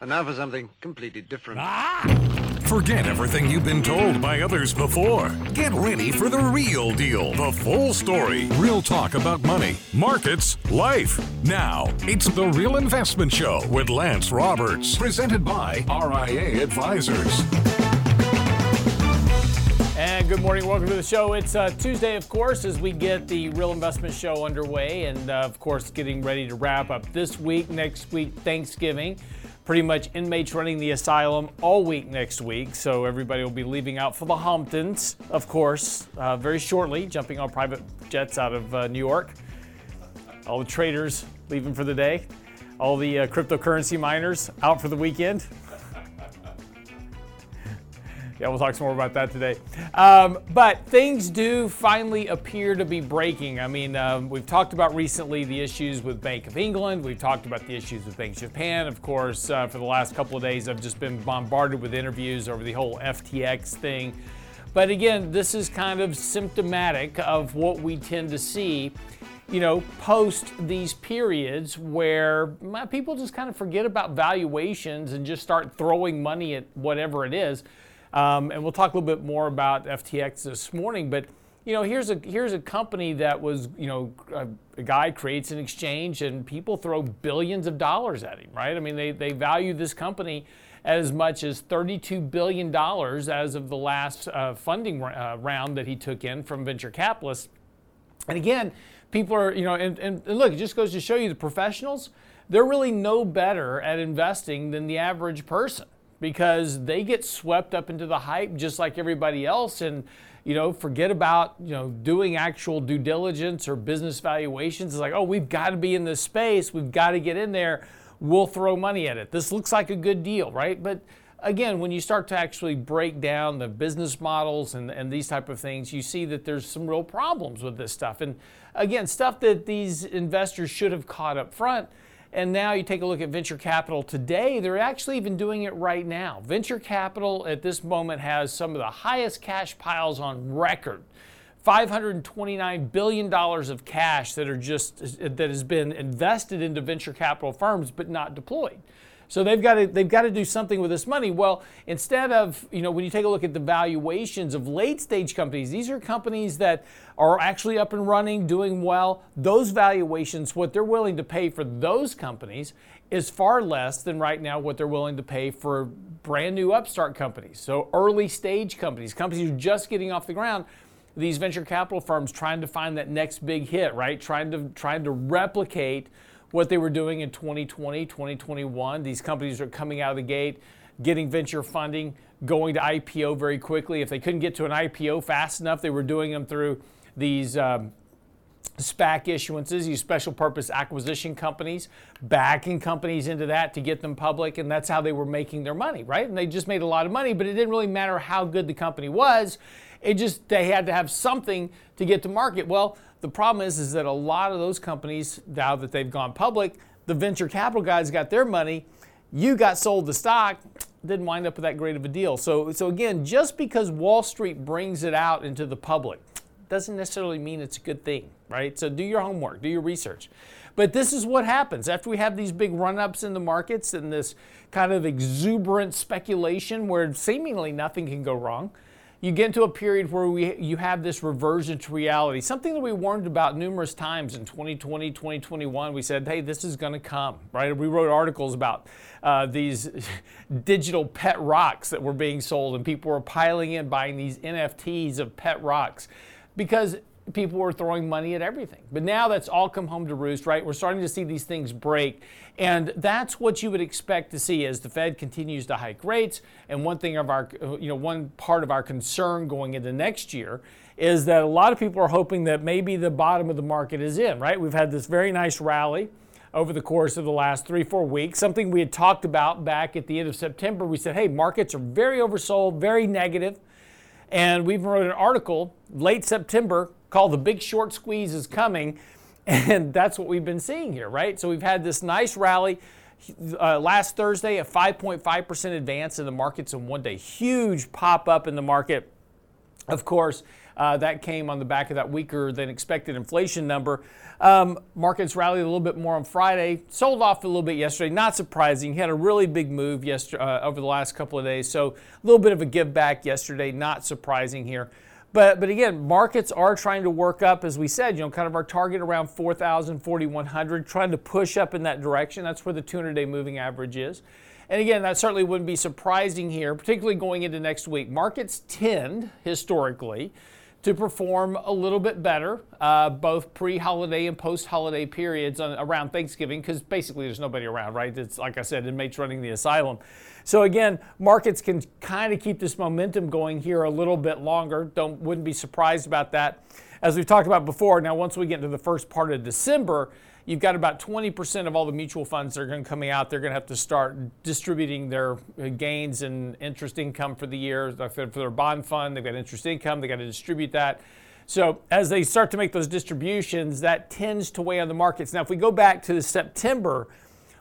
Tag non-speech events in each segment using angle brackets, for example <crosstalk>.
And now for something completely different. Ah! Forget everything you've been told by others before. Get ready for the real deal, the full story, real talk about money, markets, life. Now, it's the Real Investment Show with Lance Roberts, presented by RIA Advisors. And good morning, welcome to the show. It's uh, Tuesday, of course, as we get the Real Investment Show underway, and uh, of course, getting ready to wrap up this week, next week, Thanksgiving pretty much inmates running the asylum all week next week. So everybody will be leaving out for the Hamptons, of course, uh, very shortly, jumping on private jets out of uh, New York. All the traders leaving for the day. All the uh, cryptocurrency miners out for the weekend. Yeah, we'll talk some more about that today. Um, but things do finally appear to be breaking. I mean, um, we've talked about recently the issues with Bank of England. We've talked about the issues with Bank Japan. Of course, uh, for the last couple of days, I've just been bombarded with interviews over the whole FTX thing. But again, this is kind of symptomatic of what we tend to see you know, post these periods where people just kind of forget about valuations and just start throwing money at whatever it is. Um, and we'll talk a little bit more about FTX this morning. But you know, here's a here's a company that was you know a, a, guy creates an exchange and people throw billions of dollars at him, right? I mean, they they value this company as much as 32 billion dollars as of the last uh, funding uh, round that he took in from venture capitalists. And again, people are you know, and, and, and look, it just goes to show you the professionals. They're really no better at investing than the average person because they get swept up into the hype just like everybody else and you know forget about you know doing actual due diligence or business valuations. It's like oh we've got to be in this space. We've got to get in there. We'll throw money at it. This looks like a good deal right? But again when you start to actually break down the business models and, and these type of things you see that there's some real problems with this stuff. And again stuff that these investors should have caught up front and now you take a look at venture capital today, they're actually even doing it right now. Venture capital at this moment has some of the highest cash piles on record. $529 billion of cash that are just that has been invested into venture capital firms but not deployed. So they've got to they've got to do something with this money. Well, instead of you know when you take a look at the valuations of late stage companies, these are companies that are actually up and running, doing well. Those valuations, what they're willing to pay for those companies is far less than right now what they're willing to pay for brand new upstart companies. So early stage companies, companies who are just getting off the ground these venture capital firms trying to find that next big hit, right? Trying to trying to replicate what they were doing in 2020, 2021. These companies are coming out of the gate, getting venture funding, going to IPO very quickly. If they couldn't get to an IPO fast enough, they were doing them through these um, SPAC issuances, these special purpose acquisition companies, backing companies into that to get them public, and that's how they were making their money, right? And they just made a lot of money, but it didn't really matter how good the company was. It just they had to have something to get to market. Well, the problem is, is that a lot of those companies, now that they've gone public, the venture capital guys got their money. You got sold the stock, didn't wind up with that great of a deal. So, so again, just because Wall Street brings it out into the public doesn't necessarily mean it's a good thing, right? So do your homework, do your research. But this is what happens after we have these big run ups in the markets and this kind of exuberant speculation where seemingly nothing can go wrong you get into a period where we, you have this reversion to reality, something that we warned about numerous times in 2020, 2021. We said, hey, this is going to come, right? We wrote articles about uh, these <laughs> digital pet rocks that were being sold, and people were piling in buying these NFTs of pet rocks because people were throwing money at everything. But now that's all come home to roost, right? We're starting to see these things break. And that's what you would expect to see as the Fed continues to hike rates. And one thing of our, you know, one part of our concern going into next year is that a lot of people are hoping that maybe the bottom of the market is in, right? We've had this very nice rally over the course of the last three, four weeks. Something we had talked about back at the end of September. We said, hey, markets are very oversold, very negative. And we even wrote an article late September called The Big Short Squeeze is Coming. And that's what we've been seeing here, right? So we've had this nice rally. Uh, last Thursday, a 5.5% advance in the markets in one day. Huge pop up in the market. Of course, Uh, that came on the back of that weaker than expected inflation number. Um, markets rallied a little bit more on Friday, sold off a little bit yesterday. Not surprising. Had a really big move yesterday uh, over the last couple of days, so a little bit of a give back yesterday. Not surprising here. But, but again, markets are trying to work up, as we said, you know, kind of our target around 4,000, 4,100, trying to push up in that direction. That's where the 200 day moving average is. And again, that certainly wouldn't be surprising here, particularly going into next week. Markets tend, historically, to perform a little bit better, uh, both pre-holiday and post-holiday periods on, around Thanksgiving, because basically there's nobody around, right? It's like I said, inmates running the asylum. So again, markets can kind of keep this momentum going here a little bit longer. Don't wouldn't be surprised about that. As we've talked about before, now once we get into the first part of December, you've got about 20% of all the mutual funds that are going to coming out. They're going to have to start distributing their uh, gains and interest income for the year. For their bond fund, they've got interest income. They've got to distribute that. So as they start to make those distributions, that tends to weigh on the markets. Now, if we go back to September,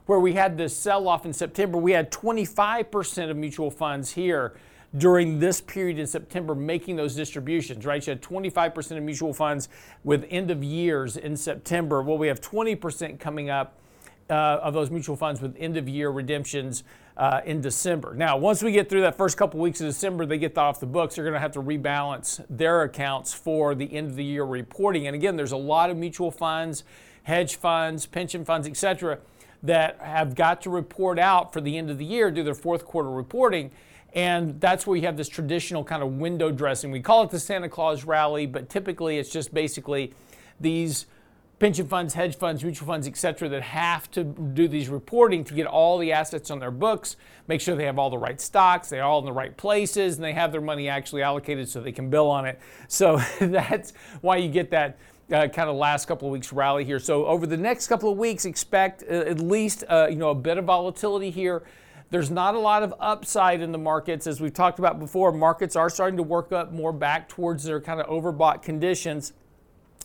where we had this sell off in September, we had 25% of mutual funds here during this period in September making those distributions, right? You had 25% of mutual funds with end of years in September. Well, we have 20% coming up uh, of those mutual funds with end of year redemptions uh, in December. Now, once we get through that first couple weeks of December, they get off the books. They're going to have to rebalance their accounts for the end of the year reporting. And again, there's a lot of mutual funds, hedge funds, pension funds, et cetera, that have got to report out for the end of the year, do their fourth quarter reporting. And that's where you have this traditional kind of window dressing. We call it the Santa Claus rally, but typically it's just basically these pension funds, hedge funds, mutual funds, et cetera, that have to do these reporting to get all the assets on their books, make sure they have all the right stocks, they're all in the right places, and they have their money actually allocated so they can bill on it. So <laughs> that's why you get that. Uh, kind of last couple of weeks rally here. So over the next couple of weeks, expect uh, at least uh, you know a bit of volatility here. There's not a lot of upside in the markets. As we've talked about before, markets are starting to work up more back towards their kind of overbought conditions.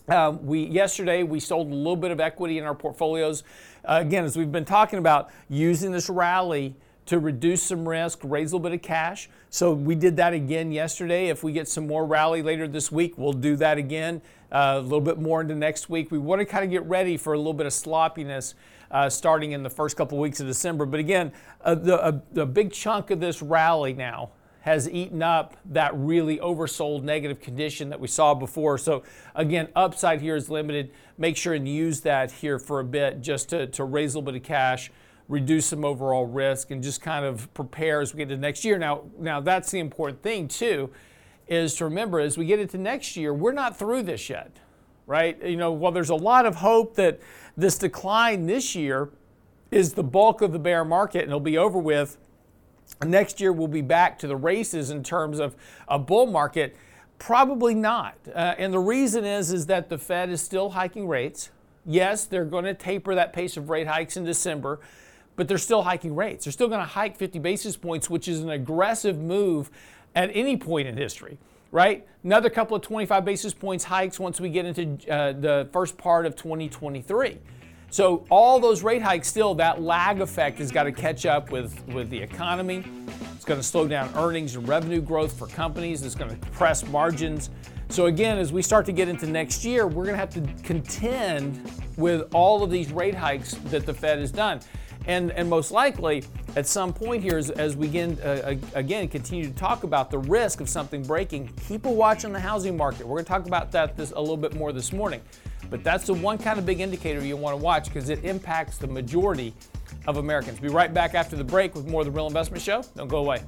Uh, we yesterday we sold a little bit of equity in our portfolios. Uh, again, as we've been talking about, using this rally to reduce some risk, raise a little bit of cash. So we did that again yesterday. If we get some more rally later this week, we'll do that again. Uh, a little bit more into next week. We want to kind of get ready for a little bit of sloppiness uh, starting in the first couple weeks of December. But again, uh, the, a, the big chunk of this rally now has eaten up that really oversold negative condition that we saw before. So again, upside here is limited. Make sure and use that here for a bit just to, to raise a little bit of cash, reduce some overall risk, and just kind of prepare as we get to next year. Now, now that's the important thing too, is to remember as we get into next year, we're not through this yet, right? You know, while there's a lot of hope that this decline this year is the bulk of the bear market and it'll be over with. Next year we'll be back to the races in terms of a bull market. Probably not. Uh, and the reason is is that the Fed is still hiking rates. Yes, they're going to taper that pace of rate hikes in December, but they're still hiking rates. They're still going to hike 50 basis points, which is an aggressive move at any point in history right? Another couple of 25 basis points hikes once we get into uh, the first part of 2023. So all those rate hikes still, that lag effect has got to catch up with, with the economy. It's going to slow down earnings and revenue growth for companies. It's going to compress margins. So again, as we start to get into next year, we're going to have to contend with all of these rate hikes that the Fed has done. And, and most likely, at some point here, as, as we again, uh, again continue to talk about the risk of something breaking, keep a watch on the housing market. We're going to talk about that this, a little bit more this morning. But that's the one kind of big indicator you want to watch because it impacts the majority of Americans. Be right back after the break with more of the Real Investment Show. Don't go away.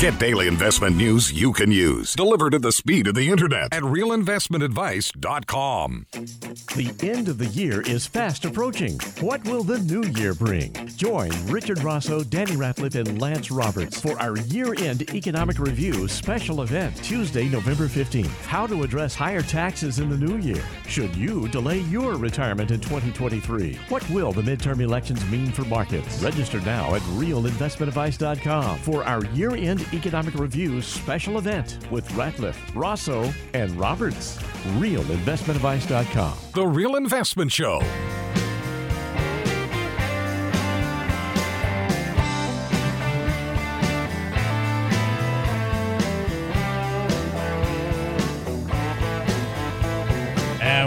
Get daily investment news you can use, delivered at the speed of the internet at realinvestmentadvice.com. The end of the year is fast approaching. What will the new year bring? Join Richard Rosso, Danny Ratliff, and Lance Roberts for our year end economic review special event Tuesday, November 15th. How to address higher taxes in the new year. Should you delay your retirement in 2023? What will the midterm elections mean for markets? Register now at realinvestmentadvice.com for our year end Economic Review's special event with Ratliff, Rosso, and Roberts. RealInvestmentAdvice.com. The Real Investment Show.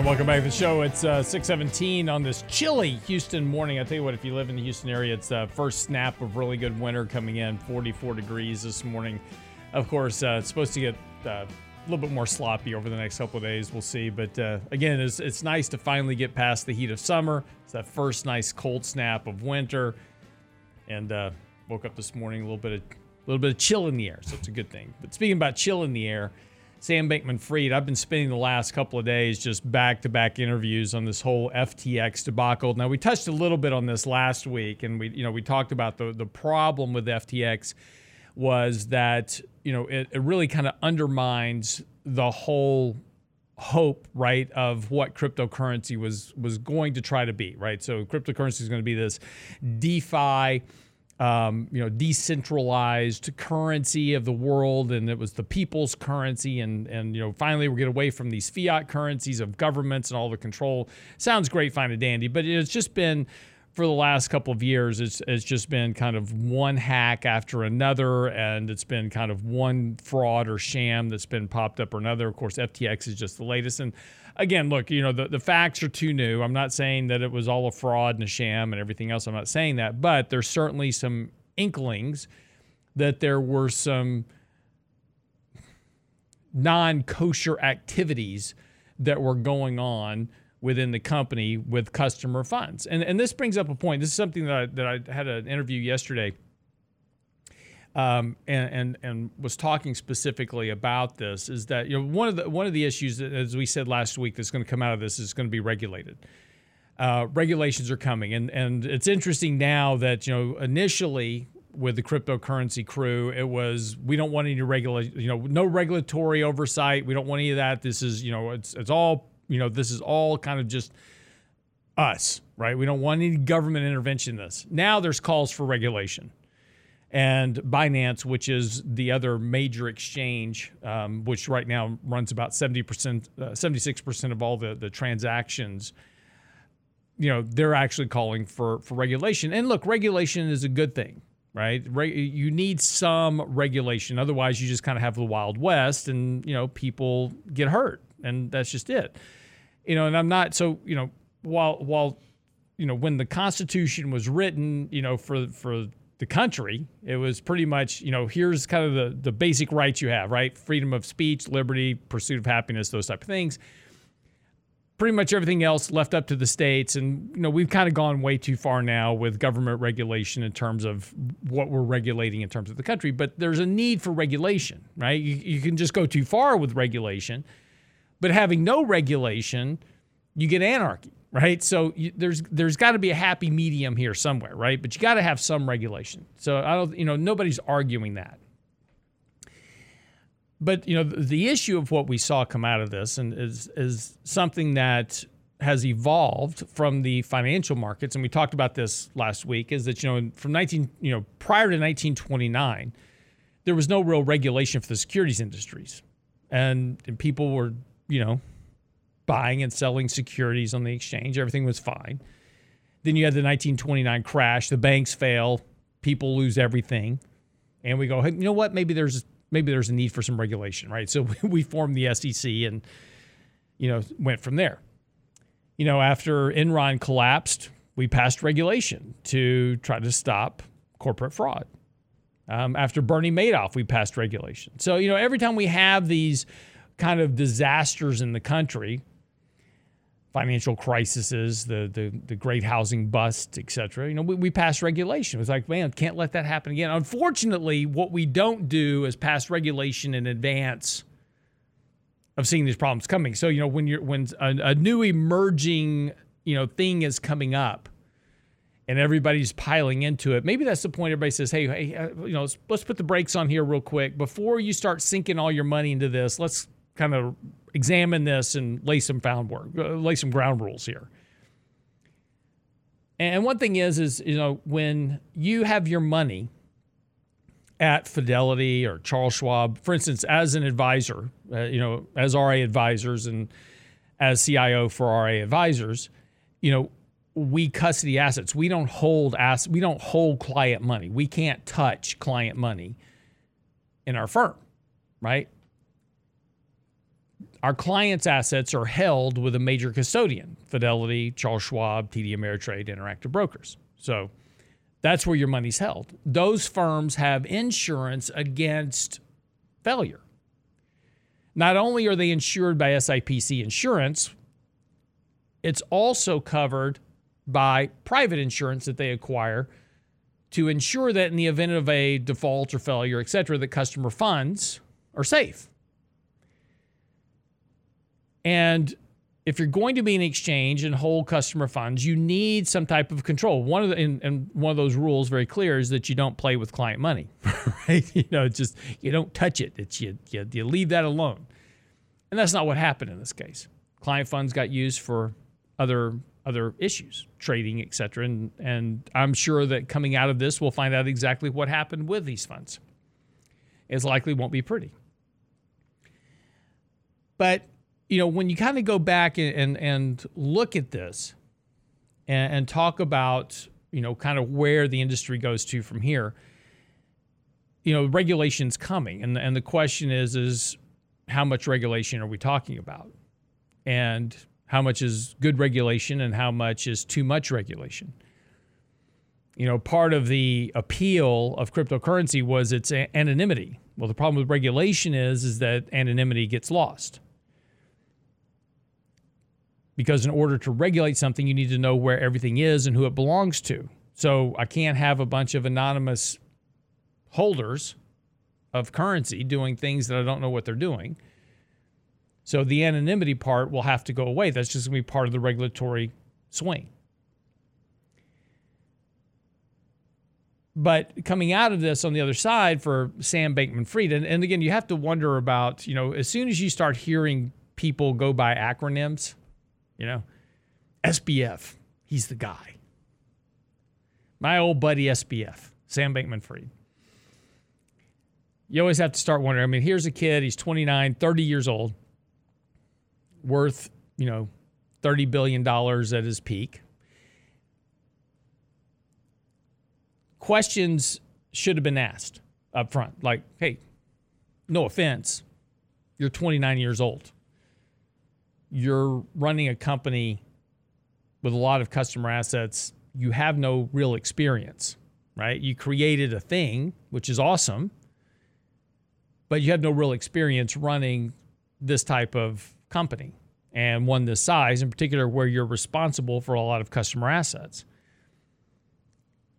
Welcome back to the show. It's uh, 617 on this chilly Houston morning. I tell you what, if you live in the Houston area, it's the first snap of really good winter coming in, 44 degrees this morning. Of course, uh, it's supposed to get uh, a little bit more sloppy over the next couple of days. We'll see. But uh, again, it's, it's nice to finally get past the heat of summer. It's that first nice cold snap of winter. And uh, woke up this morning a little bit of a little bit of chill in the air, so it's a good thing. But speaking about chill in the air, Sam Bankman Fried, I've been spending the last couple of days just back to back interviews on this whole FTX debacle. Now we touched a little bit on this last week, and we you know we talked about the the problem with FTX was that you know it, it really kind of undermines the whole hope right of what cryptocurrency was was going to try to be right so cryptocurrency is going to be this defi um, you know, decentralized currency of the world, and it was the people's currency, and and you know, finally we get away from these fiat currencies of governments and all the control. Sounds great, fine and dandy, but it's just been for the last couple of years, it's, it's just been kind of one hack after another, and it's been kind of one fraud or sham that's been popped up or another. Of course, FTX is just the latest, and again, look, you know, the, the facts are too new. I'm not saying that it was all a fraud and a sham and everything else. I'm not saying that, but there's certainly some inklings that there were some non kosher activities that were going on within the company with customer funds. And, and this brings up a point. This is something that I, that I had an interview yesterday um, and, and and was talking specifically about this is that you know one of the one of the issues that, as we said last week that's going to come out of this is going to be regulated. Uh, regulations are coming, and and it's interesting now that you know initially with the cryptocurrency crew, it was we don't want any regulation, you know, no regulatory oversight. We don't want any of that. This is you know it's it's all you know this is all kind of just us, right? We don't want any government intervention in this. Now there's calls for regulation and Binance, which is the other major exchange, um, which right now runs about 70%, uh, 76% of all the, the transactions, you know, they're actually calling for, for regulation. And look, regulation is a good thing, right? Re- you need some regulation. Otherwise, you just kind of have the Wild West and, you know, people get hurt. And that's just it. You know, and I'm not so, you know, while, while, you know, when the Constitution was written, you know, for, for, the country. It was pretty much, you know, here's kind of the, the basic rights you have, right? Freedom of speech, liberty, pursuit of happiness, those type of things. Pretty much everything else left up to the states. And, you know, we've kind of gone way too far now with government regulation in terms of what we're regulating in terms of the country. But there's a need for regulation, right? You, you can just go too far with regulation. But having no regulation, you get anarchy right? So you, there's there's got to be a happy medium here somewhere, right? But you got to have some regulation. So I don't, you know, nobody's arguing that. But you know, the, the issue of what we saw come out of this and is is something that has evolved from the financial markets, and we talked about this last week. Is that you know from 19 you know prior to 1929, there was no real regulation for the securities industries, and, and people were you know buying and selling securities on the exchange. Everything was fine. Then you had the 1929 crash. The banks fail. People lose everything. And we go, hey, you know what? Maybe there's maybe there's a need for some regulation, right? So <laughs> we formed the SEC and you know went from there. You know, after Enron collapsed, we passed regulation to try to stop corporate fraud. Um, after Bernie Madoff, we passed regulation. So you know, every time we have these kind of disasters in the country, financial crises, the the, the great housing bust, et cetera. You know, we, we pass regulation. It's like, man, can't let that happen again. Unfortunately, what we don't do is pass regulation in advance of seeing these problems coming. So, you know, when you're when a, a new emerging, you know, thing is coming up and everybody's piling into it. Maybe that's the point. Everybody says, "Hey, hey, uh, you know, let's, let's put the brakes on here real quick before you start sinking all your money into this. Let's kind of examine this and lay some found work, uh, lay some ground rules here. And one thing is, is you know, when you have your money at Fidelity or Charles Schwab, for instance, as an advisor, uh, you know, as RIA advisors and as CIO for RIA advisors, you know, we custody assets. We don't hold ass. We don't hold client money. We can't touch client money in our firm, right? Our clients' assets are held with a major custodian: Fidelity, Charles Schwab, TD Ameritrade, Interactive Brokers. So that's where your money's held. Those firms have insurance against failure. Not only are they insured by SIPC insurance, it's also covered by private insurance that they acquire to ensure that in the event of a default or failure, et cetera, that customer funds are safe. And if you're going to be an exchange and hold customer funds, you need some type of control. One of the and, and, one of those rules very clear is that you don't play with client money, <laughs> right? You know, just you don't touch it. It's you, you you leave that alone. And that's not what happened in this case. Client funds got used for other other issues, trading, et cetera. And, and I'm sure that coming out of this, we'll find out exactly what happened with these funds. It likely won't be pretty. But, you know, when you kind of go back and, and, and look at this and, and talk about, you know, kind of where the industry goes to from here, you know, regulation's coming. And, and the question is, is how much regulation are we talking about? And how much is good regulation and how much is too much regulation. You know, part of the appeal of cryptocurrency was its anonymity. Well, the problem with regulation is is that anonymity gets lost. Because in order to regulate something, you need to know where everything is and who it belongs to. So I can't have a bunch of anonymous holders of currency doing things that I don't know what they're doing. So the anonymity part will have to go away. That's just going to be part of the regulatory swing. But coming out of this on the other side for Sam Bankman Fried, and, and again, you have to wonder about, you know, as soon as you start hearing people go by acronyms, you know, SBF, he's the guy. My old buddy SBF, Sam Bankman Fried. You always have to start wondering. I mean, here's a kid, he's 29, 30 years old worth, you know, $30 billion at his peak. Questions should have been asked up front. Like, hey, no offense, you're 29 years old. You're running a company with a lot of customer assets. You have no real experience, right? You created a thing, which is awesome, but you have no real experience running this type of company and one this size, in particular, where you're responsible for a lot of customer assets.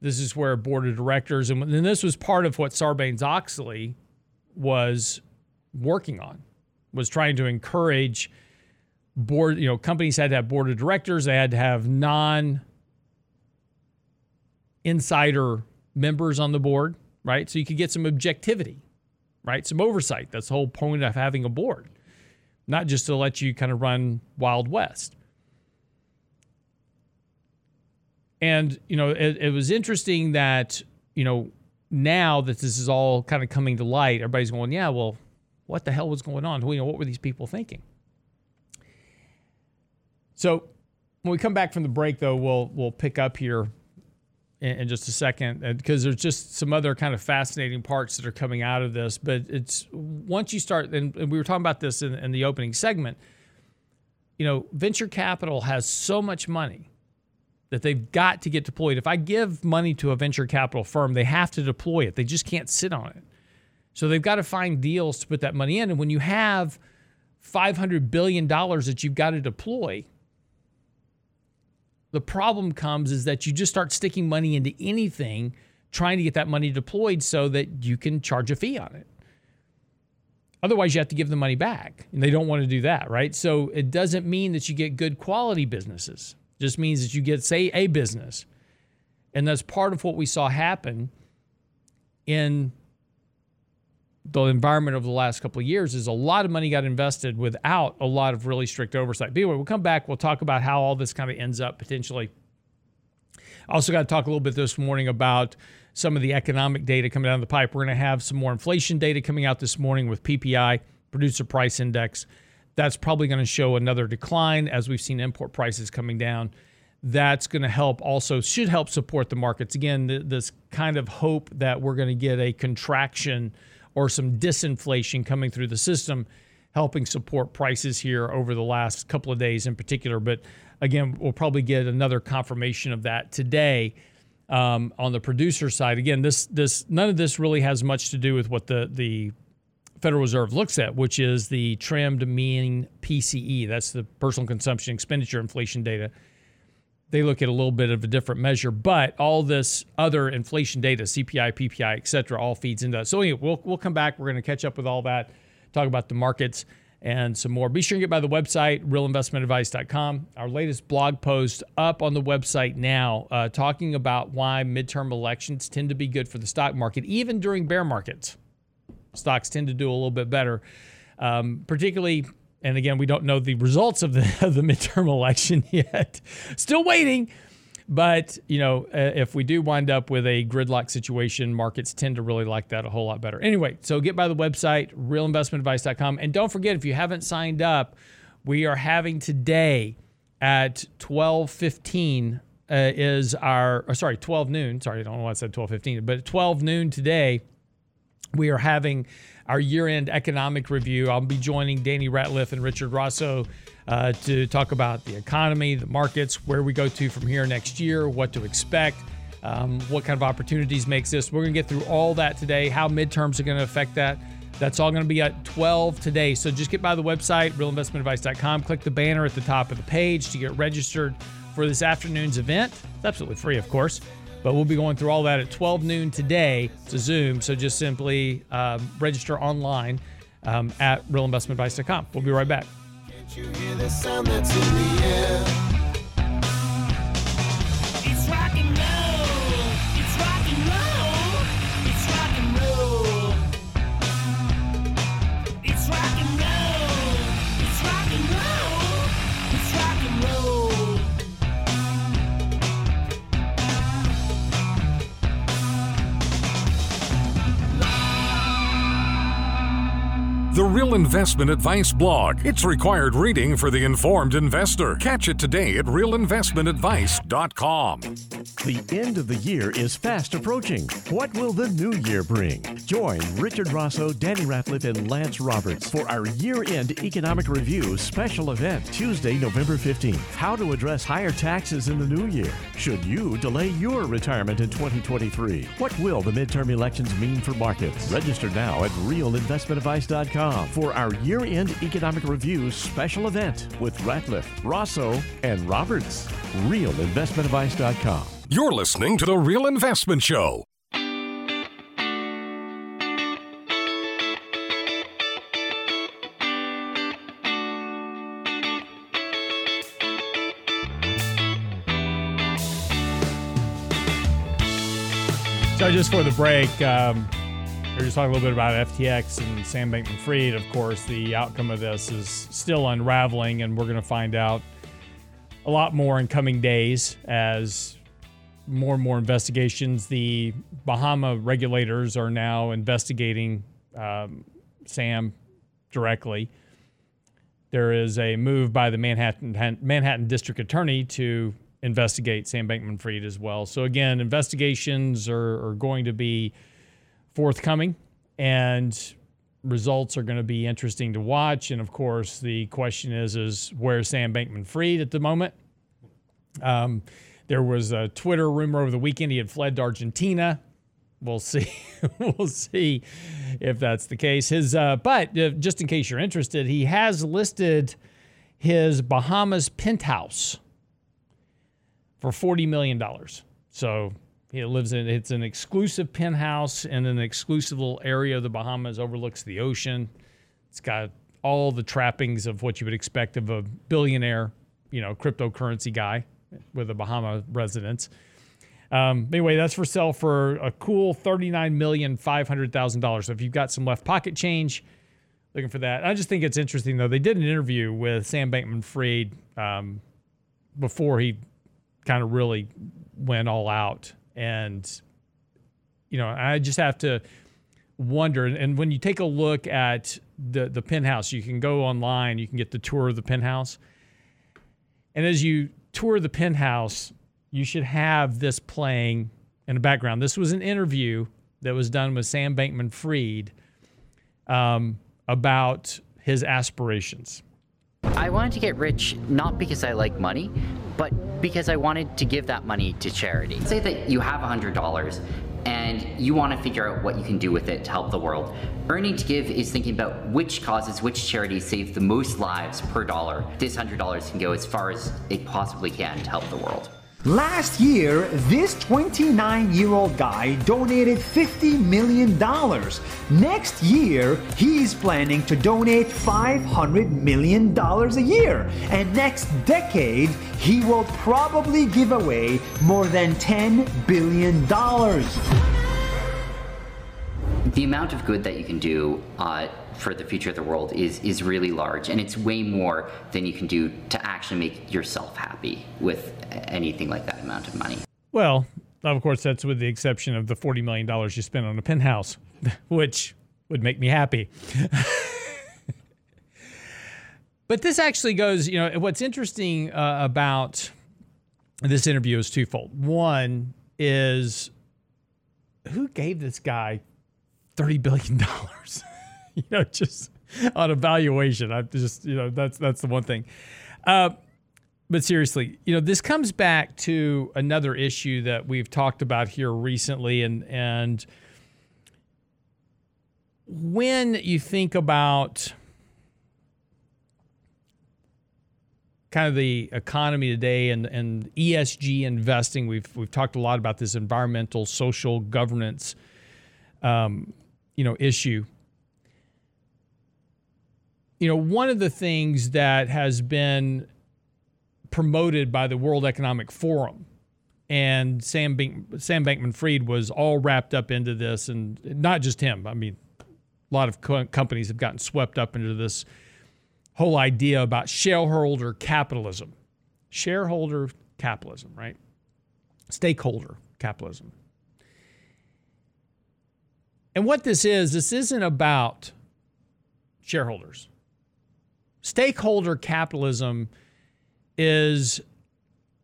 This is where board of directors, and, and this was part of what Sarbanes Oxley was working on, was trying to encourage board, you know, companies had to have board of directors, they had to have non insider members on the board, right? So you could get some objectivity, right? Some oversight. That's the whole point of having a board not just to let you kind of run Wild West. And, you know, it, it was interesting that, you know, now that this is all kind of coming to light, everybody's going, yeah, well, what the hell was going on? You know, what were these people thinking? So when we come back from the break, though, we'll we'll pick up here in, in just a second uh, because there's just some other kind of fascinating parts that are coming out of this. But it's once you start, and, and we were talking about this in, in the opening segment. You know, venture capital has so much money that they've got to get deployed. If I give money to a venture capital firm, they have to deploy it. They just can't sit on it. So they've got to find deals to put that money in. And when you have $500 billion that you've got to deploy, the problem comes is that you just start sticking money into anything, trying to get that money deployed so that you can charge a fee on it. Otherwise, you have to give the money back, and they don't want to do that, right? So it doesn't mean that you get good quality businesses. It just means that you get, say, a business. And that's part of what we saw happen in the environment over the last couple of years is a lot of money got invested without a lot of really strict oversight. Anyway, we'll come back. We'll talk about how all this kind of ends up potentially Also, got to talk a little bit this morning about some of the economic data coming down the pipe. We're going to have some more inflation data coming out this morning with PPI, Producer Price Index. That's probably going to show another decline as we've seen import prices coming down. That's going to help also, should help support the markets. Again, th- this kind of hope that we're going to get a contraction or some disinflation coming through the system, helping support prices here over the last couple of days in particular. But again, we'll probably get another confirmation of that today. Um, on the producer side, again, this this none of this really has much to do with what the the Federal Reserve looks at, which is the trimmed mean PCE. That's the personal consumption expenditure inflation data. They look at a little bit of a different measure, but all this other inflation data, CPI, PPI, et cetera, all feeds into that. So anyway, we'll, we'll come back. We're going to catch up with all that, talk about the markets and some more. Be sure to get by the website, realinvestmentadvice.com. Our latest blog post up on the website now, uh, talking about why midterm elections tend to be good for the stock market, even during bear markets stocks tend to do a little bit better, um, particularly. And again, we don't know the results of the <laughs> of the midterm election <laughs> yet. Still waiting. But you know, uh, if we do wind up with a gridlock situation, markets tend to really like that a whole lot better. Anyway, so get by the website realinvestmentadvice.com, and don't forget if you haven't signed up, we are having today at 12:15 uh, is our or sorry 12 noon. Sorry, I don't know why I said 12:15, but 12 noon today we are having our year end economic review. I'll be joining Danny Ratliff and Richard Rosso uh, to talk about the economy, the markets, where we go to from here next year, what to expect. Um, what kind of opportunities makes this? We're going to get through all that today, how midterms are going to affect that. That's all going to be at 12 today. So just get by the website, realinvestmentadvice.com, click the banner at the top of the page to get registered for this afternoon's event. It's absolutely free, of course. But we'll be going through all that at 12 noon today to Zoom. So just simply um, register online um, at realinvestmentadvice.com. We'll be right back. Real Investment Advice blog. It's required reading for the informed investor. Catch it today at realinvestmentadvice.com. The end of the year is fast approaching. What will the new year bring? Join Richard Rosso, Danny Ratliff, and Lance Roberts for our year end economic review special event Tuesday, November 15th. How to address higher taxes in the new year. Should you delay your retirement in 2023? What will the midterm elections mean for markets? Register now at realinvestmentadvice.com for our year end economic review special event with Ratliff, Rosso, and Roberts. RealInvestmentAdvice.com. You're listening to The Real Investment Show. So, just for the break, um, we are just talking a little bit about FTX and Sam Bankman Fried. Of course, the outcome of this is still unraveling, and we're going to find out a lot more in coming days as more and more investigations. The Bahama regulators are now investigating um, Sam directly. There is a move by the Manhattan Manhattan District Attorney to investigate Sam Bankman Fried as well. So again, investigations are, are going to be forthcoming, and results are going to be interesting to watch. And of course, the question is, is where's Sam Bankman-Fried at the moment? Um, there was a Twitter rumor over the weekend he had fled to Argentina. We'll <laughs> see. we'll see if that's the case. His, uh, but uh, just in case you're interested, he has listed his Bahamas penthouse for forty million dollars. So he lives in it's an exclusive penthouse in an exclusive little area of the Bahamas, overlooks the ocean. It's got all the trappings of what you would expect of a billionaire, you know, cryptocurrency guy with a Bahama residence. Um, anyway, that's for sale for a cool thirty-nine million five hundred thousand dollars. So if you've got some left pocket change, looking for that. I just think it's interesting though. They did an interview with Sam Bankman-Fried um, before he kind of really went all out. And, you know, I just have to wonder. And when you take a look at the, the penthouse, you can go online, you can get the tour of the penthouse. And as you tour the penthouse, you should have this playing in the background. This was an interview that was done with Sam Bankman Fried um, about his aspirations. I wanted to get rich not because I like money, but because I wanted to give that money to charity. Say that you have $100 and you want to figure out what you can do with it to help the world. Earning to Give is thinking about which causes, which charities save the most lives per dollar. This $100 can go as far as it possibly can to help the world. Last year, this 29 year old guy donated $50 million. Next year, he's planning to donate $500 million a year. And next decade, he will probably give away more than $10 billion. The amount of good that you can do uh, for the future of the world is is really large, and it's way more than you can do to actually make yourself happy with anything like that amount of money. Well, of course, that's with the exception of the forty million dollars you spent on a penthouse, <laughs> which would make me happy. <laughs> but this actually goes, you know, what's interesting uh, about this interview is twofold. One is who gave this guy thirty billion dollars? <laughs> <laughs> you know, just on evaluation. I just, you know, that's that's the one thing. Uh, but seriously, you know, this comes back to another issue that we've talked about here recently, and and when you think about kind of the economy today and, and ESG investing, we've we've talked a lot about this environmental, social governance, um, you know, issue you know, one of the things that has been promoted by the World Economic Forum and Sam Sam Bankman-Fried was all wrapped up into this, and not just him. I mean, a lot of co- companies have gotten swept up into this whole idea about shareholder capitalism, shareholder capitalism, right? Stakeholder capitalism. And what this is, this isn't about shareholders stakeholder capitalism is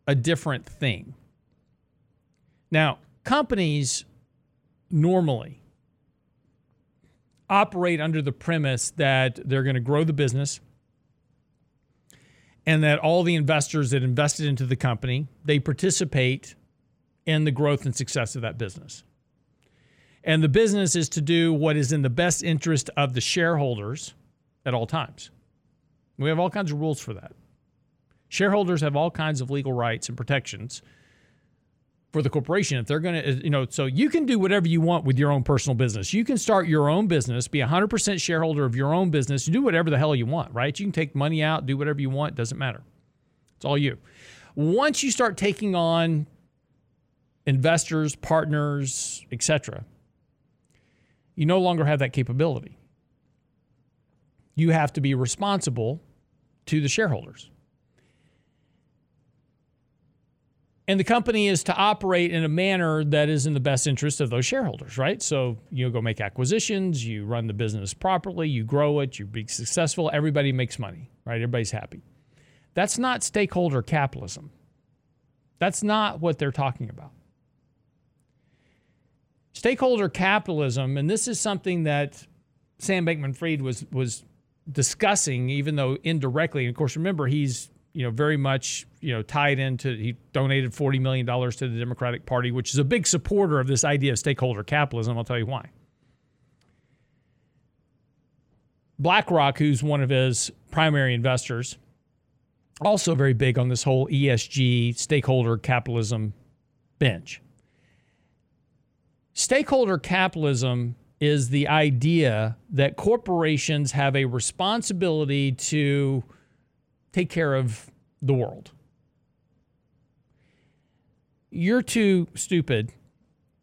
a different thing. Now, companies normally operate under the premise that they're going to grow the business and that all the investors that invested into the company, they participate in the growth and success of that business. And the business is to do what is in the best interest of the shareholders at all times. We have all kinds of rules for that. Shareholders have all kinds of legal rights and protections for the corporation. If they're going to you know so you can do whatever you want with your own personal business. You can start your own business be 100% shareholder of your own business do whatever the hell you want right? You can take money out do whatever you want doesn't matter. It's all you. Once you start taking on investors partners etc you no longer have that capability. You have to be responsible to the shareholders. And the company is to operate in a manner that is in the best interest of those shareholders, right? So you go make acquisitions, you run the business properly, you grow it, you be successful, everybody makes money, right? Everybody's happy. That's not stakeholder capitalism. That's not what they're talking about. Stakeholder capitalism, and this is something that Sam Bankman Fried was, was discussing, even though indirectly. And of course, remember he's you know very much you know tied into. He donated forty million dollars to the Democratic Party, which is a big supporter of this idea of stakeholder capitalism. I'll tell you why. BlackRock, who's one of his primary investors, also very big on this whole ESG stakeholder capitalism bench. Stakeholder capitalism is the idea that corporations have a responsibility to take care of the world. You're too stupid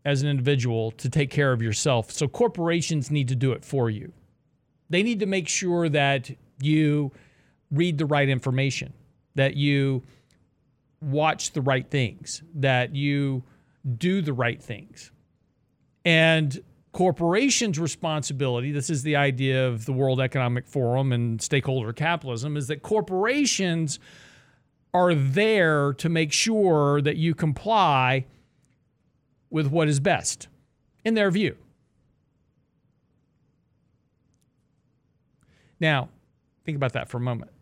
as an individual to take care of yourself, so corporations need to do it for you. They need to make sure that you read the right information, that you watch the right things, that you do the right things. And corporations' responsibility, this is the idea of the World Economic Forum and stakeholder capitalism, is that corporations are there to make sure that you comply with what is best in their view. Now, think about that for a moment.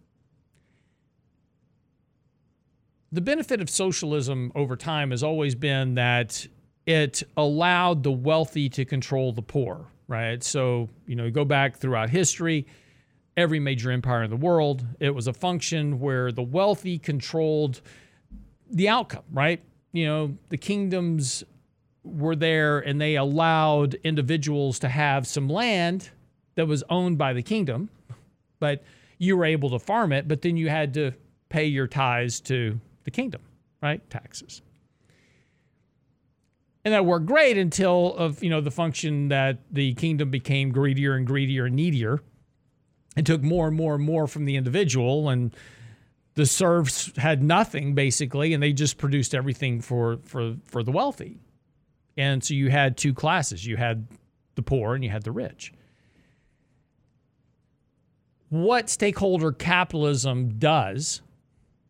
The benefit of socialism over time has always been that it allowed the wealthy to control the poor, right? So, you know, go back throughout history, every major empire in the world, it was a function where the wealthy controlled the outcome, right? You know, the kingdoms were there and they allowed individuals to have some land that was owned by the kingdom, but you were able to farm it, but then you had to pay your tithes to the kingdom, right? Taxes. And that worked great until of you know the function that the kingdom became greedier and greedier and needier. And took more and more and more from the individual and the serfs had nothing basically and they just produced everything for for for the wealthy. And so you had two classes. You had the poor and you had the rich. What stakeholder capitalism does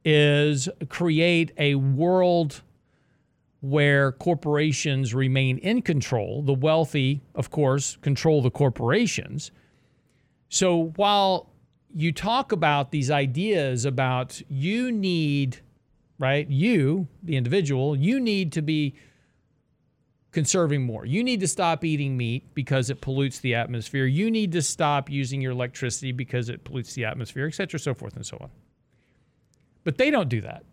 is create a world where corporations remain in control. The wealthy, of course, control the corporations. So while you talk about these ideas about you need, right, you, the individual, you need to be conserving more. You need to stop eating meat because it pollutes the atmosphere. You need to stop using your electricity because it pollutes the atmosphere, et cetera, so forth and so on. But they don't do that,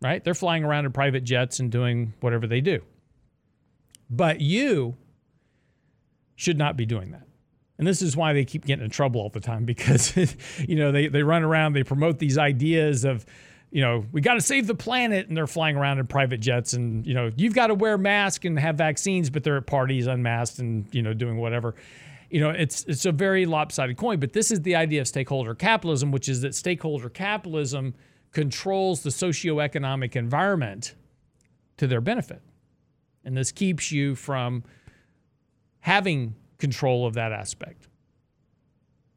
right? They're flying around in private jets and doing whatever they do. But you should not be doing that. And this is why they keep getting in trouble all the time <laughs> because, you know, they, they run around, they promote these ideas of, you know, we got to save the planet, and they're flying around in private jets, and you know, you've got to wear masks and have vaccines, but they're at parties unmasked and you know doing whatever. You know, it's it's a very lopsided coin. But this is the idea of stakeholder capitalism, which is that stakeholder capitalism controls the socioeconomic environment to their benefit, and this keeps you from having control of that aspect.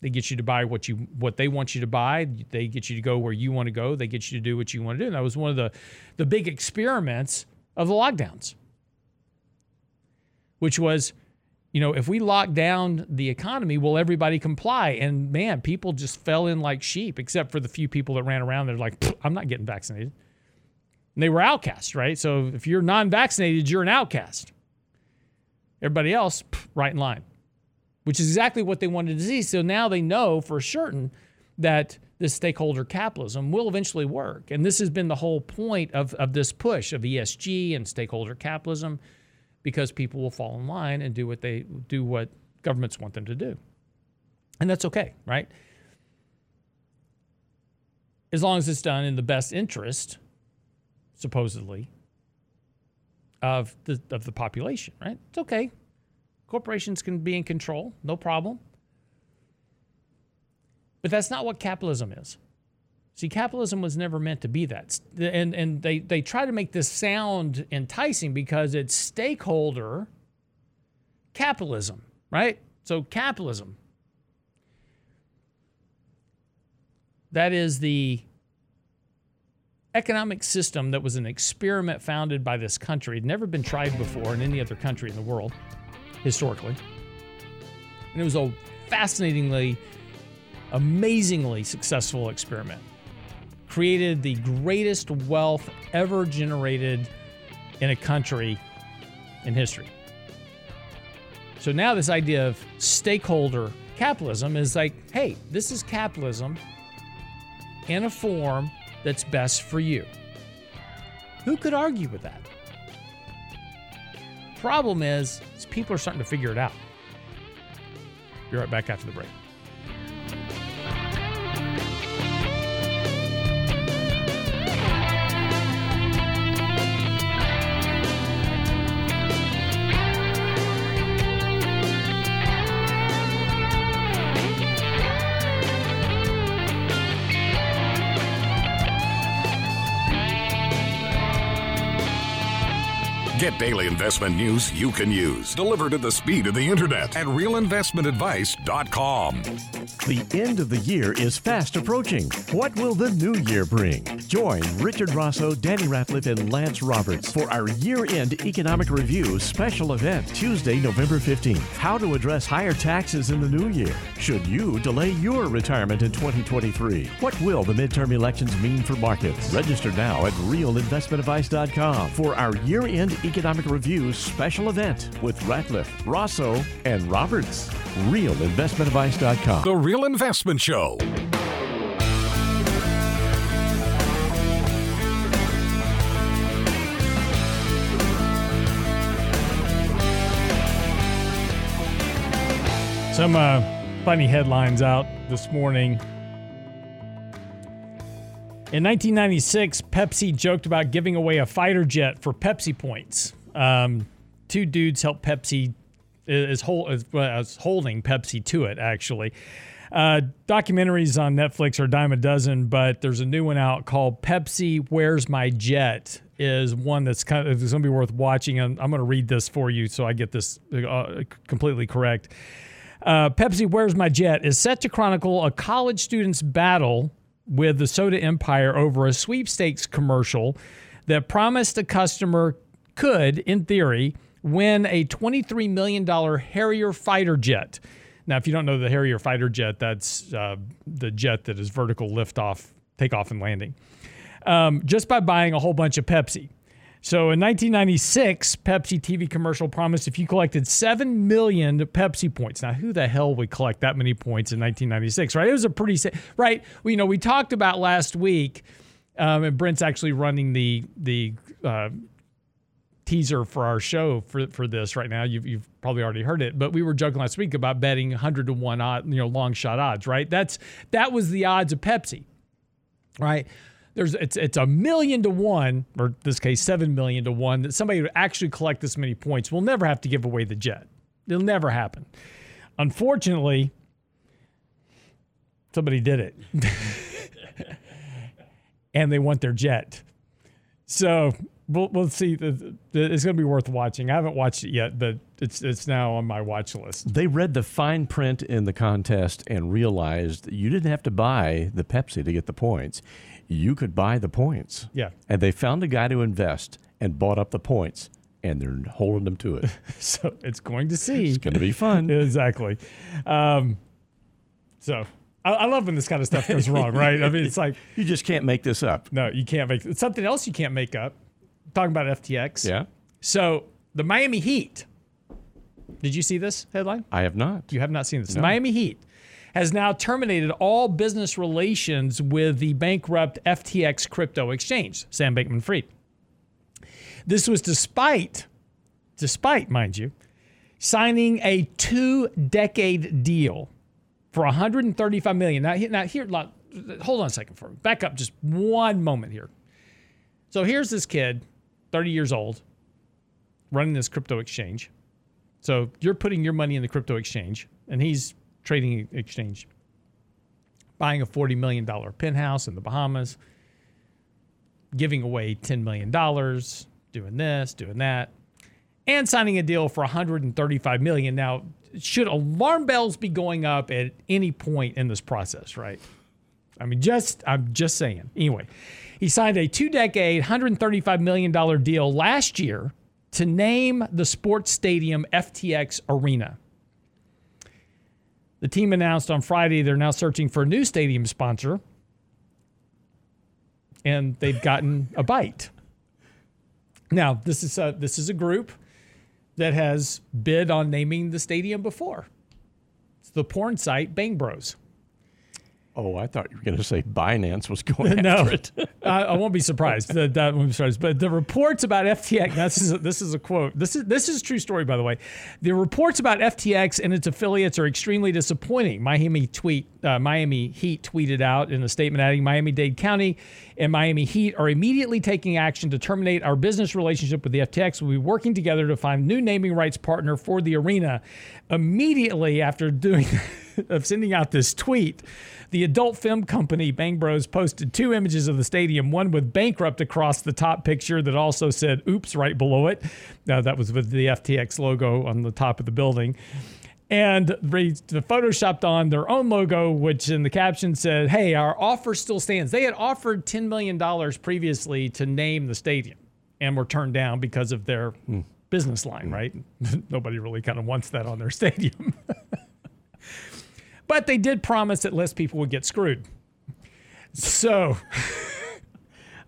They get you to buy what you what they want you to buy. They get you to go where you want to go. They get you to do what you want to do. And that was one of the the big experiments of the lockdowns, which was, you know, if we lock down the economy, will everybody comply? And man, people just fell in like sheep, except for the few people that ran around. They're like, I'm not getting vaccinated. And they were outcasts, right? So if you're non-vaccinated, you're an outcast. Everybody else, right in line which is exactly what they wanted to see. So now they know for certain that this stakeholder capitalism will eventually work. And this has been the whole point of, of this push of ESG and stakeholder capitalism because people will fall in line and do what they do what governments want them to do. And that's okay, right? As long as it's done in the best interest, supposedly, of the of the population, right? It's okay. Corporations can be in control, no problem. But that's not what capitalism is. See, capitalism was never meant to be that. And, and they, they try to make this sound enticing because it's stakeholder capitalism, right? So, capitalism. That is the economic system that was an experiment founded by this country. It had never been tried before in any other country in the world historically. And it was a fascinatingly, amazingly successful experiment. Created the greatest wealth ever generated in a country in history. So now, this idea of stakeholder capitalism is like, hey, this is capitalism in a form that's best for you. Who could argue with that? Problem is, is people are starting to figure it out. Be right back after the break. Get daily investment news you can use, delivered at the speed of the internet at realinvestmentadvice.com. The end of the year is fast approaching. What will the new year bring? Join Richard Rosso, Danny Ratliff, and Lance Roberts for our year end economic review special event Tuesday, November 15th. How to address higher taxes in the new year. Should you delay your retirement in 2023? What will the midterm elections mean for markets? Register now at realinvestmentadvice.com for our year end economic review special event with Ratliff, Rosso, and Roberts. Realinvestmentadvice.com. The Real Investment Show. Some uh, funny headlines out this morning. In 1996, Pepsi joked about giving away a fighter jet for Pepsi points. Um, two dudes helped Pepsi is, hold, is, is holding Pepsi to it. Actually, uh, documentaries on Netflix are a dime a dozen, but there's a new one out called Pepsi Where's My Jet. Is one that's kind of going to be worth watching, and I'm going to read this for you so I get this uh, completely correct. Uh, Pepsi Where's My Jet is set to chronicle a college student's battle with the soda empire over a sweepstakes commercial that promised a customer could, in theory, win a $23 million Harrier fighter jet. Now, if you don't know the Harrier fighter jet, that's uh, the jet that is vertical liftoff, takeoff, and landing, um, just by buying a whole bunch of Pepsi. So in 1996, Pepsi TV commercial promised if you collected 7 million Pepsi points. Now, who the hell would collect that many points in 1996, right? It was a pretty, right? Well, you know, we talked about last week, um, and Brent's actually running the, the, uh, teaser for our show for, for this right now. You've, you've probably already heard it, but we were joking last week about betting 100 to 1 odd, you know, long shot odds, right? That's that was the odds of Pepsi. Right? There's it's it's a million to one, or this case, seven million to one, that somebody would actually collect this many points. We'll never have to give away the jet. It'll never happen. Unfortunately, somebody did it. <laughs> and they want their jet. So we'll, we'll see. It's going to be worth watching. I haven't watched it yet, but it's it's now on my watch list. They read the fine print in the contest and realized you didn't have to buy the Pepsi to get the points. You could buy the points. Yeah. And they found a guy to invest and bought up the points, and they're holding them to it. <laughs> so it's going to see. It's going to be fun. <laughs> exactly. Um, so I, I, love when this kind of stuff goes wrong, right? I mean, it's <laughs> like you just can't make this up. No, you can't make it's something else you can't make up. Talking about FTX. Yeah. So the Miami Heat. Did you see this headline? I have not. You have not seen this. No. Miami Heat has now terminated all business relations with the bankrupt FTX crypto exchange, Sam Bankman Fried. This was despite, despite, mind you, signing a two decade deal for 135 million. Now, now here, hold on a second for me. Back up just one moment here. So here's this kid, 30 years old, running this crypto exchange. So you're putting your money in the crypto exchange, and he's trading exchange, buying a $40 million penthouse in the Bahamas, giving away $10 million, doing this, doing that, and signing a deal for 135 million. Now, should alarm bells be going up at any point in this process, right? I mean, just I'm just saying. Anyway, he signed a two-decade, $135 million deal last year to name the sports stadium FTX Arena. The team announced on Friday they're now searching for a new stadium sponsor, and they've gotten a bite. Now, this is a, this is a group that has bid on naming the stadium before. It's the porn site Bang Bros. Oh, I thought you were going to say Binance was <laughs> going no, after it. <laughs> I, I, won't be surprised. that, that won't be surprised. But the reports about FTX. This is a, this is a quote. This is this is a true story, by the way. The reports about FTX and its affiliates are extremely disappointing. Miami tweet uh, Miami Heat tweeted out in a statement adding Miami Dade County and Miami Heat are immediately taking action to terminate our business relationship with the FTX. We'll be working together to find new naming rights partner for the arena. Immediately after doing <laughs> <laughs> of sending out this tweet, the adult film company Bang Bros posted two images of the stadium, one with bankrupt across the top picture that also said oops right below it. Uh, that was with the FTX logo on the top of the building. And they photoshopped on their own logo, which in the caption said, Hey, our offer still stands. They had offered $10 million previously to name the stadium and were turned down because of their business line, right? <laughs> Nobody really kind of wants that on their <laughs> stadium. But they did promise that less people would get screwed. So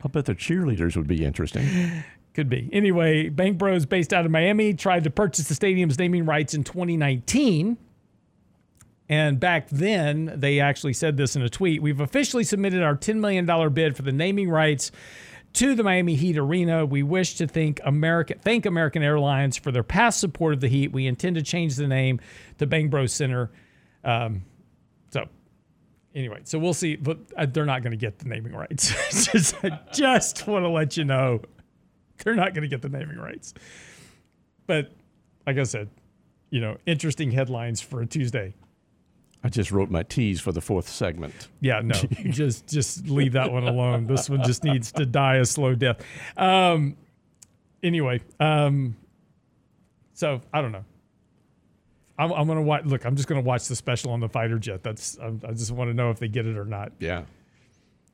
I'll bet their cheerleaders would be interesting. could be. Anyway, Bang Bros, based out of Miami, tried to purchase the stadium's naming rights in 2019. And back then, they actually said this in a tweet We've officially submitted our $10 million bid for the naming rights to the Miami Heat Arena. We wish to thank America, thank American Airlines for their past support of the Heat. We intend to change the name to Bang Bros Center. Um, anyway, so we'll see, but uh, they're not going to get the naming rights. <laughs> just, I just want to let you know they're not going to get the naming rights. But like I said, you know, interesting headlines for a Tuesday. I just wrote my tease for the fourth segment. Yeah, no, <laughs> just just leave that one alone. This one just needs to die a slow death. Um, anyway, um, so I don't know. I'm, I'm gonna watch. Look, I'm just gonna watch the special on the fighter jet. That's I, I just want to know if they get it or not. Yeah.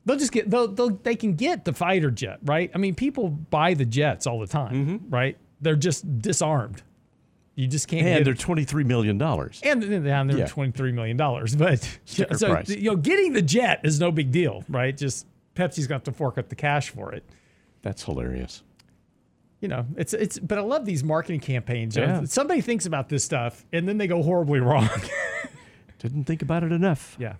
They'll just get they'll, they'll they can get the fighter jet, right? I mean, people buy the jets all the time, mm-hmm. right? They're just disarmed. You just can't. And get they're $23 million. and then and they're Yeah. twenty three million dollars. But <laughs> Sticker so price. you know, getting the jet is no big deal, right? Just Pepsi's got to fork up the cash for it. That's hilarious. You know, it's it's. But I love these marketing campaigns. Yeah. Somebody thinks about this stuff and then they go horribly wrong. <laughs> Didn't think about it enough. yeah.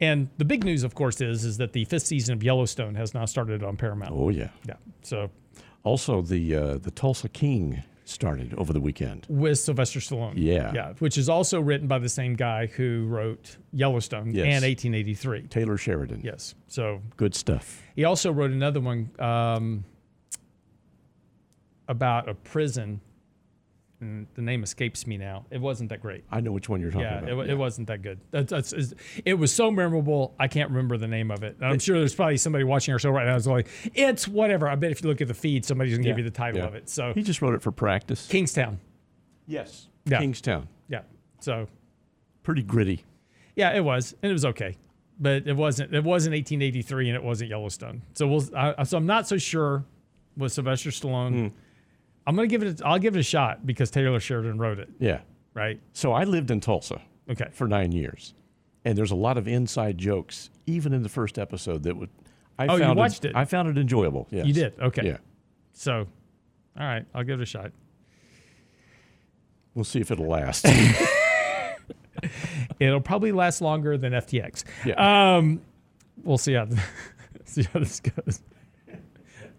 And the big news, of course, is is that the fifth season of Yellowstone has now started on Paramount. Oh, yeah. Yeah. So Also, the uh, the Tulsa King started over the weekend. with Sylvester Stallone. Yeah. Yeah. Which is also written by the same guy who wrote Yellowstone Yes. and 1883. Taylor Sheridan. Yes. So Good stuff. He also wrote another one um, about a prison. And the name escapes me now. It wasn't that great. I know which one you're talking about. Yeah, about. it, wa- it wasn't that good. That's, that's, it's- it was so memorable. I can't remember the name of it. And I'm sure there's probably somebody watching our show right now who's like, it's whatever. I bet if you look at the feed, somebody's gonna give you the title yeah. of it. So He just wrote it for practice. Kingstown. Yes. Yeah. Kingstown. Yeah. So Pretty gritty. yeah, it was, and it was okay, but it wasn't. It wasn't 1883, and it wasn't Yellowstone. So we'll. I, so I'm not so sure with Sylvester Stallone. Hmm. I'm gonna give it. A, I'll give it a shot because Taylor Sheridan wrote it. Yeah. Right. So I lived in Tulsa Okay. for nine years, and there's a lot of inside jokes, even in the first episode that would. I Oh, you found watched it? I found it enjoyable. Yes. You did. Okay. Yeah. So, all right, I'll give it a shot. We'll see if it'll last. <laughs> It'll probably last longer than FTX. yeah. Um, we'll see how <laughs> see how this goes.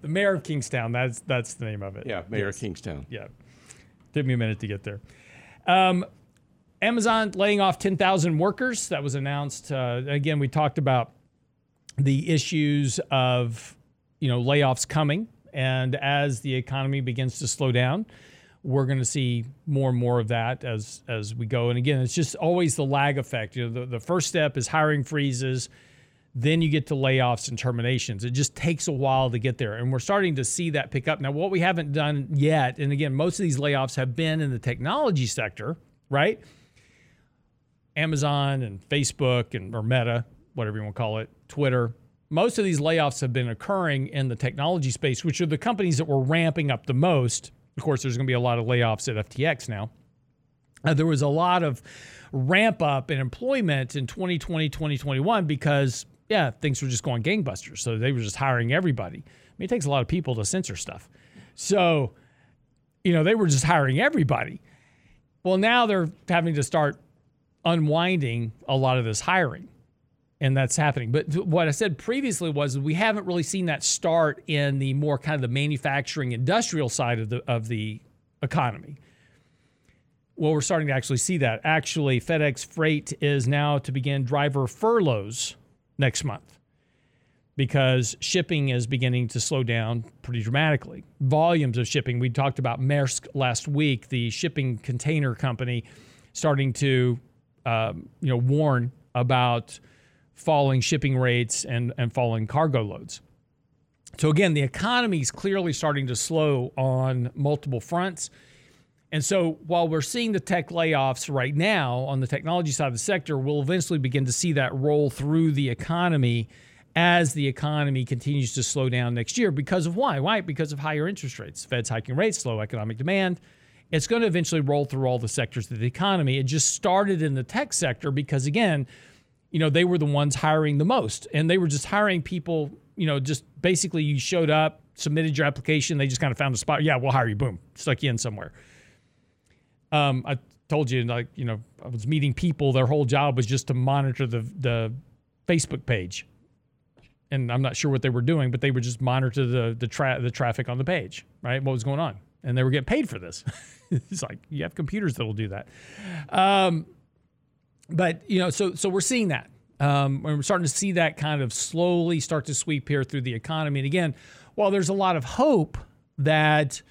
The mayor of Kingstown. That's that's the name of it. yeah. Mayor Yes. of Kingstown. Yeah. Took me a minute to get there. Um, Amazon laying off 10,000 workers. That was announced. Uh, again, we talked about the issues of, you know, layoffs coming. And as the economy begins to slow down, we're going to see more and more of that as as we go. And again, it's just always the lag effect. You know, the, the first step is hiring freezes. Then you get to layoffs and terminations. It just takes a while to get there. And we're starting to see that pick up. Now, what we haven't done yet, and again, most of these layoffs have been in the technology sector, right? Amazon and Facebook and or Meta, whatever you want to call it, Twitter. Most of these layoffs have been occurring in the technology space, which are the companies that were ramping up the most. Of course, there's going to be a lot of layoffs at FTX now. Uh, there was a lot of ramp up in employment in 2020, 2021 because, yeah, things were just going gangbusters. So they were just hiring everybody. I mean, it takes a lot of people to censor stuff. So, you know, they were just hiring everybody. Well, now they're having to start unwinding a lot of this hiring. And that's happening. But what I said previously was we haven't really seen that start in the more kind of the manufacturing industrial side of the of the economy. Well, we're starting to actually see that. Actually, FedEx Freight is now to begin driver furloughs next month because shipping is beginning to slow down pretty dramatically. Volumes of shipping. We talked about Maersk last week, the shipping container company, starting to um, you know, warn about falling shipping rates and, and falling cargo loads. So again, the economy is clearly starting to slow on multiple fronts. And so while we're seeing the tech layoffs right now on the technology side of the sector, we'll eventually begin to see that roll through the economy as the economy continues to slow down next year because of why? Why? Because of higher interest rates. Fed's hiking rates, slow economic demand. It's going to eventually roll through all the sectors of the economy. It just started in the tech sector because again, you know, they were the ones hiring the most and they were just hiring people, you know, just basically you showed up, submitted your application, they just kind of found a spot. Yeah, we'll hire you. Boom, stuck you in somewhere. Um, I told you, like, you know, I was meeting people. Their whole job was just to monitor the the Facebook page and I'm not sure what they were doing, but they would just monitor the the, tra- the traffic on the page, right? What was going on, and they were getting paid for this. <laughs> it's like you have computers that will do that. Um, but you know, so so we're seeing that. Um, we're starting to see that kind of slowly start to sweep here through the economy. And again, while there's a lot of hope that,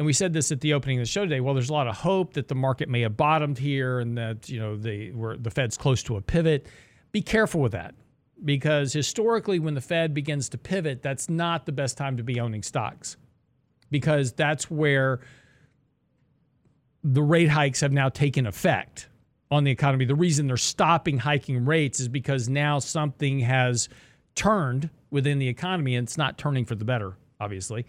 and we said this at the opening of the show today, well, there's a lot of hope that the market may have bottomed here and that you know they were the Fed's close to a pivot. Be careful with that because historically, when the Fed begins to pivot, that's not the best time to be owning stocks because that's where the rate hikes have now taken effect on the economy. The reason they're stopping hiking rates is because now something has turned within the economy and it's not turning for the better, obviously.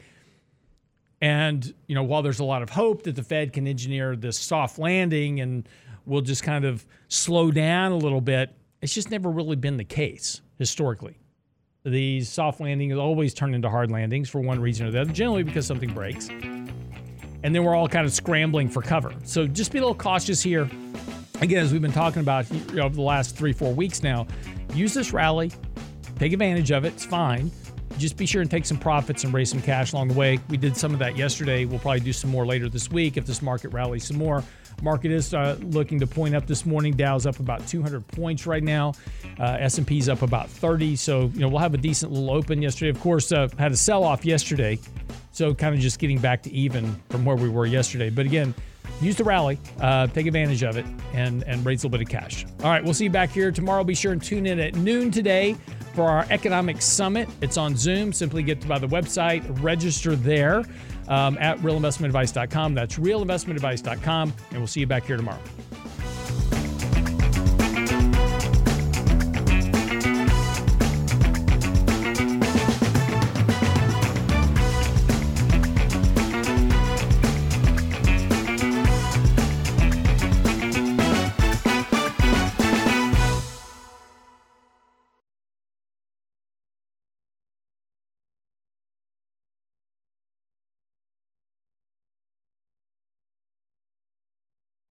And, you know, while there's a lot of hope that the Fed can engineer this soft landing and we'll just kind of slow down a little bit, it's just never really been the case historically. These soft landings always turn into hard landings for one reason or the other, generally because something breaks. And then we're all kind of scrambling for cover. So just be a little cautious here. Again, as we've been talking about over the last three, four weeks now, use this rally, take advantage of it. It's fine. Just be sure and take some profits and raise some cash along the way. We did some of that yesterday. We'll probably do some more later this week if this market rallies some more. Market is uh, looking to point up this morning. Dow's up about 200 points right now. Uh, S&P's up about 30. So you know we'll have a decent little open yesterday. Of course, uh, had a sell-off yesterday, so kind of just getting back to even from where we were yesterday. But again, use the rally, uh, take advantage of it, and and raise a little bit of cash. All right, we'll see you back here tomorrow. Be sure and tune in at noon today for our economic summit. It's on Zoom. Simply get to by the website, register there um, at realinvestmentadvice.com. That's realinvestmentadvice.com, and we'll see you back here tomorrow.